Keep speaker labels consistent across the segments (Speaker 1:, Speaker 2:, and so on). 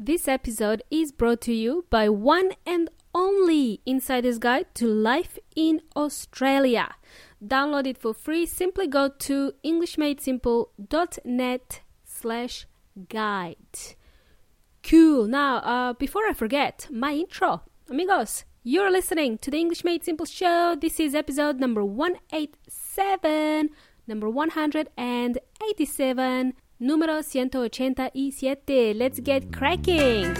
Speaker 1: This episode is brought to you by one and only Insider's Guide to Life in Australia. Download it for free. Simply go to englishmadesimple.net slash guide. Cool. Now, uh, before I forget, my intro. Amigos, you're listening to the English Made Simple show. This is episode number 187, number 187 número 187. Let's get cracking!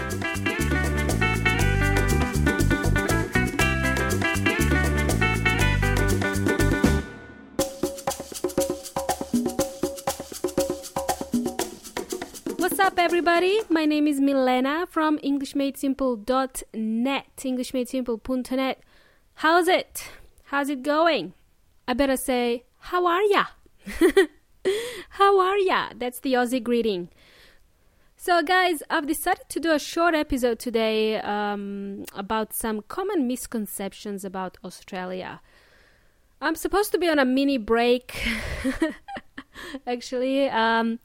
Speaker 1: What's up, everybody? My name is Milena from EnglishMadeSimple.net, EnglishMadeSimple.net. How's it? How's it going? I better say, how are ya? How are ya? That's the Aussie greeting. So, guys, I've decided to do a short episode today um, about some common misconceptions about Australia. I'm supposed to be on a mini break, actually, um,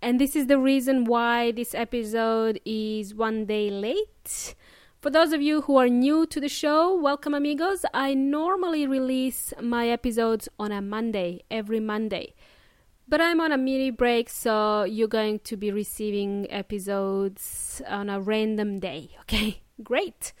Speaker 1: and this is the reason why this episode is one day late. For those of you who are new to the show, welcome, amigos. I normally release my episodes on a Monday, every Monday. But I'm on a mini break, so you're going to be receiving episodes on a random day, okay? Great.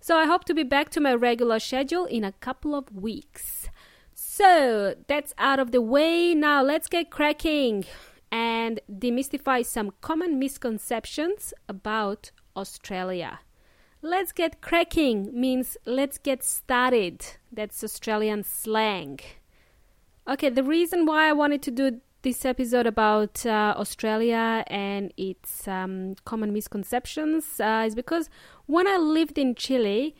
Speaker 1: So I hope to be back to my regular schedule in a couple of weeks. So that's out of the way. Now let's get cracking and demystify some common misconceptions about Australia. Let's get cracking means let's get started. That's Australian slang. Okay, the reason why I wanted to do this episode about uh, Australia and its um, common misconceptions uh, is because when I lived in Chile,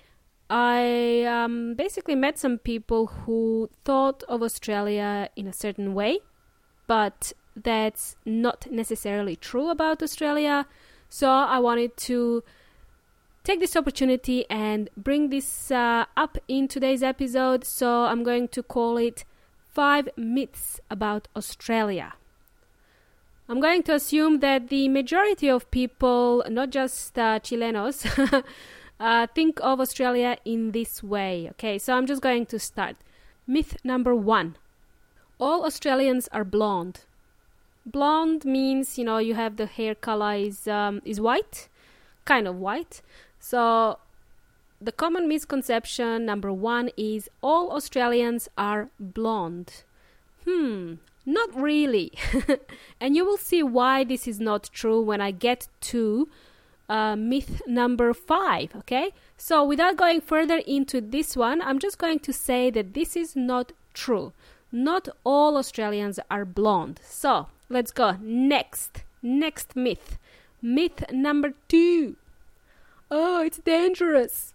Speaker 1: I um, basically met some people who thought of Australia in a certain way, but that's not necessarily true about Australia. So I wanted to take this opportunity and bring this uh, up in today's episode. So I'm going to call it five myths about Australia. I'm going to assume that the majority of people, not just uh, Chilenos, uh, think of Australia in this way. Okay, so I'm just going to start. Myth number one All Australians are blonde. Blonde means, you know, you have the hair color is, um, is white, kind of white. So the common misconception number one is all Australians are blonde. Hmm, not really. and you will see why this is not true when I get to uh, myth number five, okay? So, without going further into this one, I'm just going to say that this is not true. Not all Australians are blonde. So, let's go. Next, next myth. Myth number two. Oh, it's dangerous.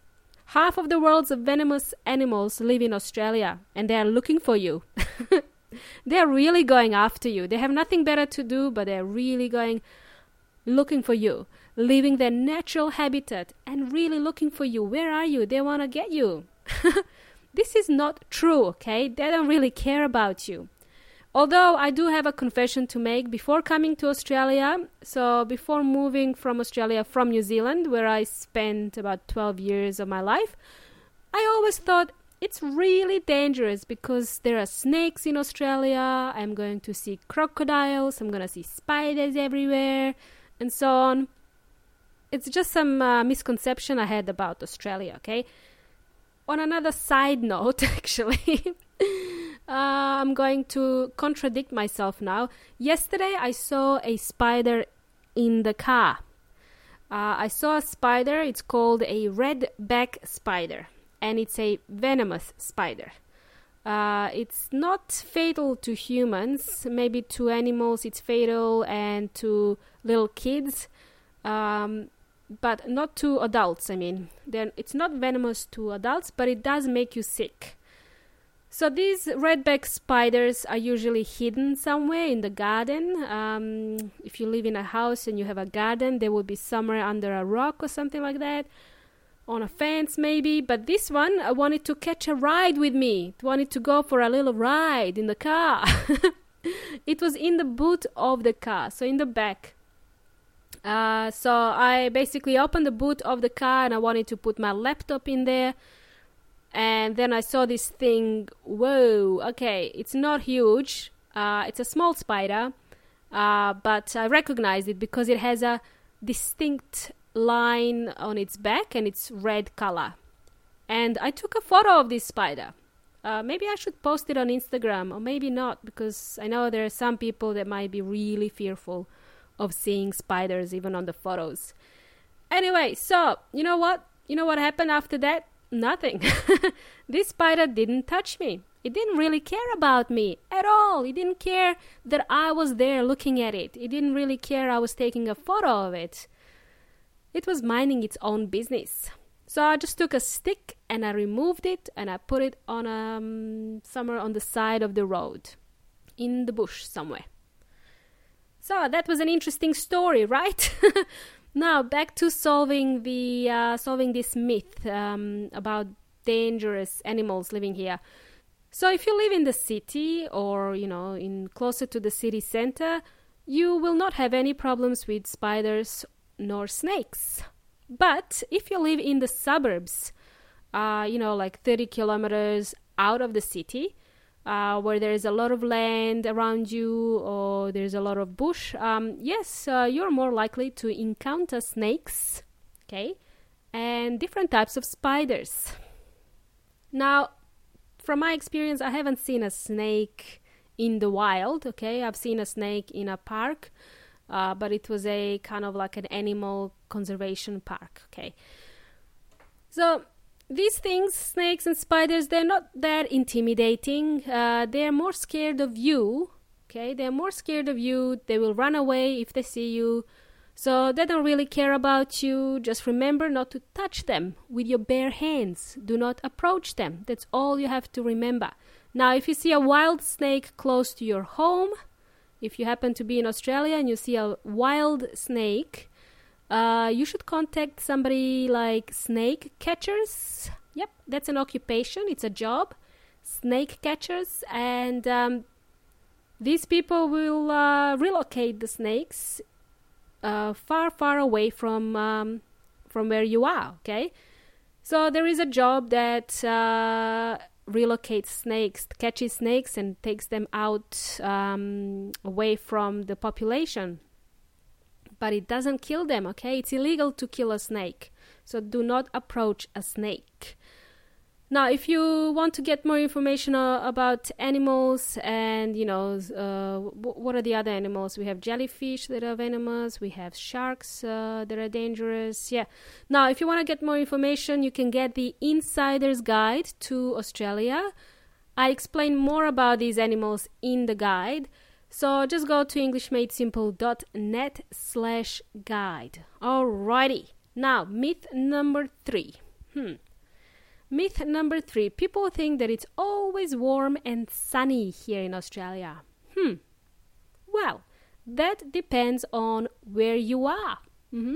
Speaker 1: Half of the world's venomous animals live in Australia and they are looking for you. they are really going after you. They have nothing better to do, but they're really going looking for you, leaving their natural habitat and really looking for you. Where are you? They want to get you. this is not true, okay? They don't really care about you. Although I do have a confession to make before coming to Australia. So, before moving from Australia from New Zealand, where I spent about 12 years of my life, I always thought it's really dangerous because there are snakes in Australia. I'm going to see crocodiles, I'm going to see spiders everywhere, and so on. It's just some uh, misconception I had about Australia, okay? On another side note, actually. Uh, I'm going to contradict myself now. Yesterday, I saw a spider in the car. Uh, I saw a spider, it's called a red back spider, and it's a venomous spider. Uh, it's not fatal to humans, maybe to animals it's fatal, and to little kids, um, but not to adults. I mean, then it's not venomous to adults, but it does make you sick. So these redback spiders are usually hidden somewhere in the garden. Um, if you live in a house and you have a garden, they will be somewhere under a rock or something like that, on a fence maybe. But this one, I wanted to catch a ride with me. It wanted to go for a little ride in the car. it was in the boot of the car, so in the back. Uh, so I basically opened the boot of the car and I wanted to put my laptop in there. And then I saw this thing. Whoa, okay, it's not huge. Uh, it's a small spider, uh, but I recognized it because it has a distinct line on its back and it's red color. And I took a photo of this spider. Uh, maybe I should post it on Instagram, or maybe not, because I know there are some people that might be really fearful of seeing spiders even on the photos. Anyway, so you know what? You know what happened after that? Nothing. this spider didn't touch me. It didn't really care about me at all. It didn't care that I was there looking at it. It didn't really care I was taking a photo of it. It was minding its own business. So I just took a stick and I removed it and I put it on um, somewhere on the side of the road, in the bush somewhere. So that was an interesting story, right? Now back to solving the uh, solving this myth um, about dangerous animals living here. So if you live in the city or you know in closer to the city center, you will not have any problems with spiders nor snakes. But if you live in the suburbs, uh, you know, like 30 kilometers out of the city, uh, where there is a lot of land around you or there's a lot of bush, um, yes, uh, you're more likely to encounter snakes, okay, and different types of spiders. Now, from my experience, I haven't seen a snake in the wild, okay, I've seen a snake in a park. Uh, but it was a kind of like an animal conservation park. Okay, so these things, snakes and spiders, they're not that intimidating. Uh, they're more scared of you. Okay, they're more scared of you. They will run away if they see you. So they don't really care about you. Just remember not to touch them with your bare hands. Do not approach them. That's all you have to remember. Now, if you see a wild snake close to your home, if you happen to be in Australia and you see a wild snake, uh, you should contact somebody like snake catchers. Yep, that's an occupation, it's a job. Snake catchers, and um, these people will uh, relocate the snakes uh, far, far away from um, from where you are. Okay, so there is a job that uh, relocates snakes, catches snakes, and takes them out um, away from the population but it doesn't kill them, okay? It's illegal to kill a snake. So do not approach a snake. Now, if you want to get more information uh, about animals and, you know, uh, w- what are the other animals? We have jellyfish that are venomous, we have sharks uh, that are dangerous. Yeah. Now, if you want to get more information, you can get the Insider's Guide to Australia. I explain more about these animals in the guide. So just go to englishmadesimple.net slash guide. Alrighty. Now, myth number three. Hmm. Myth number three. People think that it's always warm and sunny here in Australia. Hmm. Well, that depends on where you are. Mm-hmm.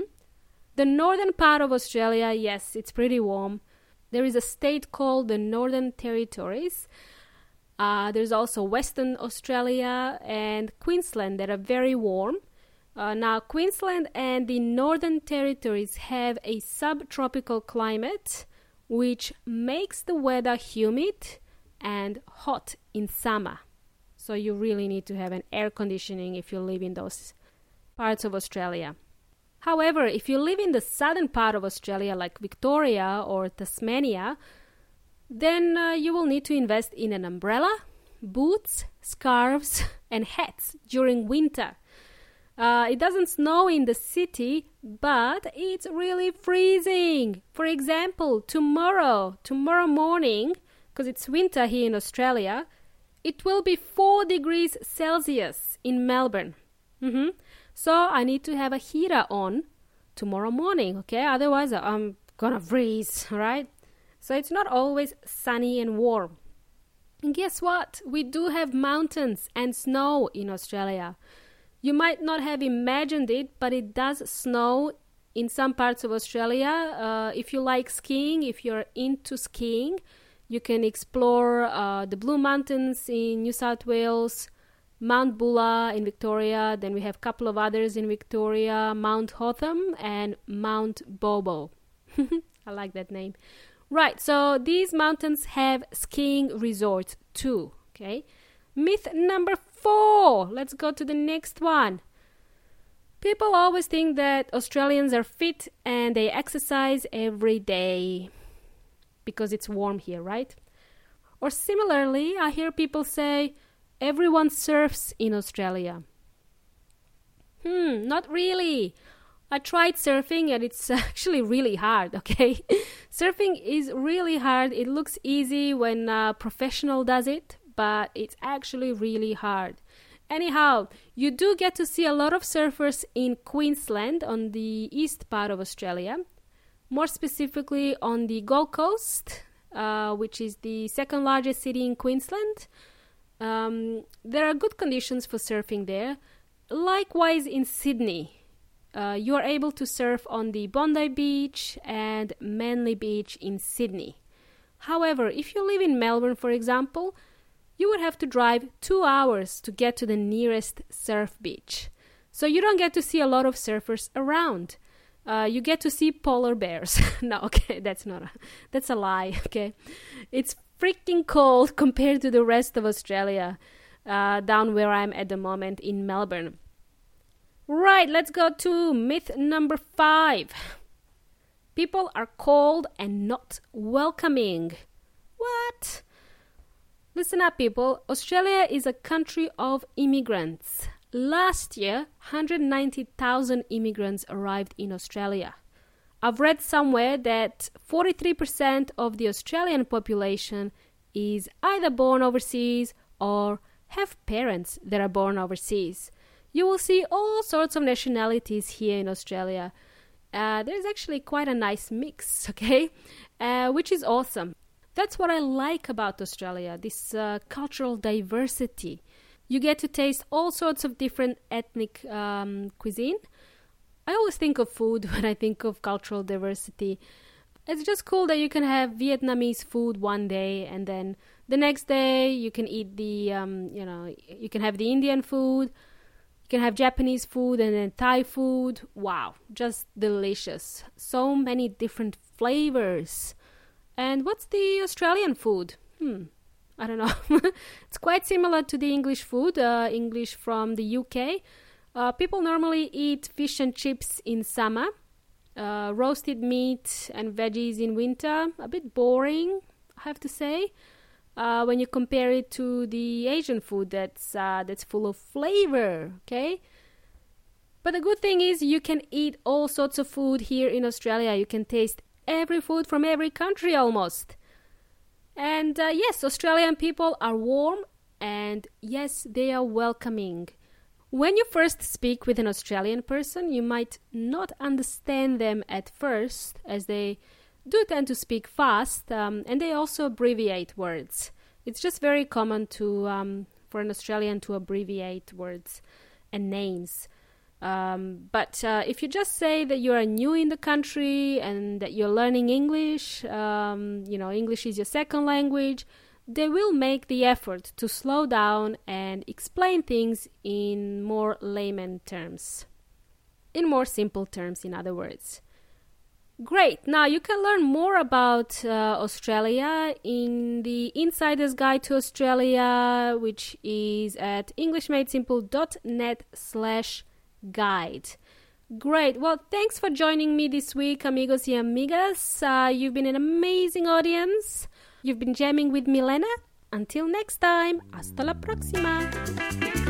Speaker 1: The northern part of Australia, yes, it's pretty warm. There is a state called the Northern Territories uh, there's also Western Australia and Queensland that are very warm. Uh, now, Queensland and the Northern Territories have a subtropical climate which makes the weather humid and hot in summer. So, you really need to have an air conditioning if you live in those parts of Australia. However, if you live in the southern part of Australia, like Victoria or Tasmania, then uh, you will need to invest in an umbrella, boots, scarves, and hats during winter. Uh, it doesn't snow in the city, but it's really freezing. For example, tomorrow, tomorrow morning, because it's winter here in Australia, it will be 4 degrees Celsius in Melbourne. Mm-hmm. So I need to have a heater on tomorrow morning, okay? Otherwise, I'm gonna freeze, right? So it's not always sunny and warm. And guess what? We do have mountains and snow in Australia. You might not have imagined it, but it does snow in some parts of Australia. Uh, if you like skiing, if you're into skiing, you can explore uh, the Blue Mountains in New South Wales, Mount Buller in Victoria, then we have a couple of others in Victoria, Mount Hotham and Mount Baw Baw. I like that name. Right, so these mountains have skiing resorts too, okay? Myth number 4. Let's go to the next one. People always think that Australians are fit and they exercise every day because it's warm here, right? Or similarly, I hear people say everyone surfs in Australia. Hmm, not really. I tried surfing and it's actually really hard, okay? surfing is really hard. It looks easy when a professional does it, but it's actually really hard. Anyhow, you do get to see a lot of surfers in Queensland on the east part of Australia, more specifically on the Gold Coast, uh, which is the second largest city in Queensland. Um, there are good conditions for surfing there. Likewise, in Sydney, uh, you are able to surf on the Bondi Beach and Manly Beach in Sydney. However, if you live in Melbourne, for example, you would have to drive two hours to get to the nearest surf beach. So you don't get to see a lot of surfers around. Uh, you get to see polar bears. no, okay, that's not a, that's a lie. Okay, it's freaking cold compared to the rest of Australia, uh, down where I'm at the moment in Melbourne. Right, let's go to myth number five. People are cold and not welcoming. What? Listen up, people. Australia is a country of immigrants. Last year, 190,000 immigrants arrived in Australia. I've read somewhere that 43% of the Australian population is either born overseas or have parents that are born overseas. You will see all sorts of nationalities here in Australia. Uh, there's actually quite a nice mix, okay? Uh, which is awesome. That's what I like about Australia this uh, cultural diversity. You get to taste all sorts of different ethnic um, cuisine. I always think of food when I think of cultural diversity. It's just cool that you can have Vietnamese food one day and then the next day you can eat the, um, you know, you can have the Indian food, you can have Japanese food and then Thai food. Wow, just delicious. So many different flavors. And what's the Australian food? Hmm, I don't know. it's quite similar to the English food, uh, English from the UK. Uh, people normally eat fish and chips in summer, uh, roasted meat and veggies in winter. A bit boring, I have to say. Uh, when you compare it to the Asian food that's uh, that's full of flavor, okay? But the good thing is you can eat all sorts of food here in Australia. You can taste every food from every country almost. And uh, yes, Australian people are warm and yes, they are welcoming. When you first speak with an Australian person, you might not understand them at first, as they do tend to speak fast um, and they also abbreviate words. It's just very common to um, for an Australian to abbreviate words and names. Um, but uh, if you just say that you are new in the country and that you're learning English, um, you know, English is your second language, they will make the effort to slow down and explain things in more layman terms. In more simple terms, in other words. Great. Now you can learn more about uh, Australia in the Insider's Guide to Australia, which is at englishmadesimple.net slash guide. Great. Well, thanks for joining me this week, amigos y amigas. Uh, you've been an amazing audience. You've been jamming with Milena. Until next time, hasta la próxima.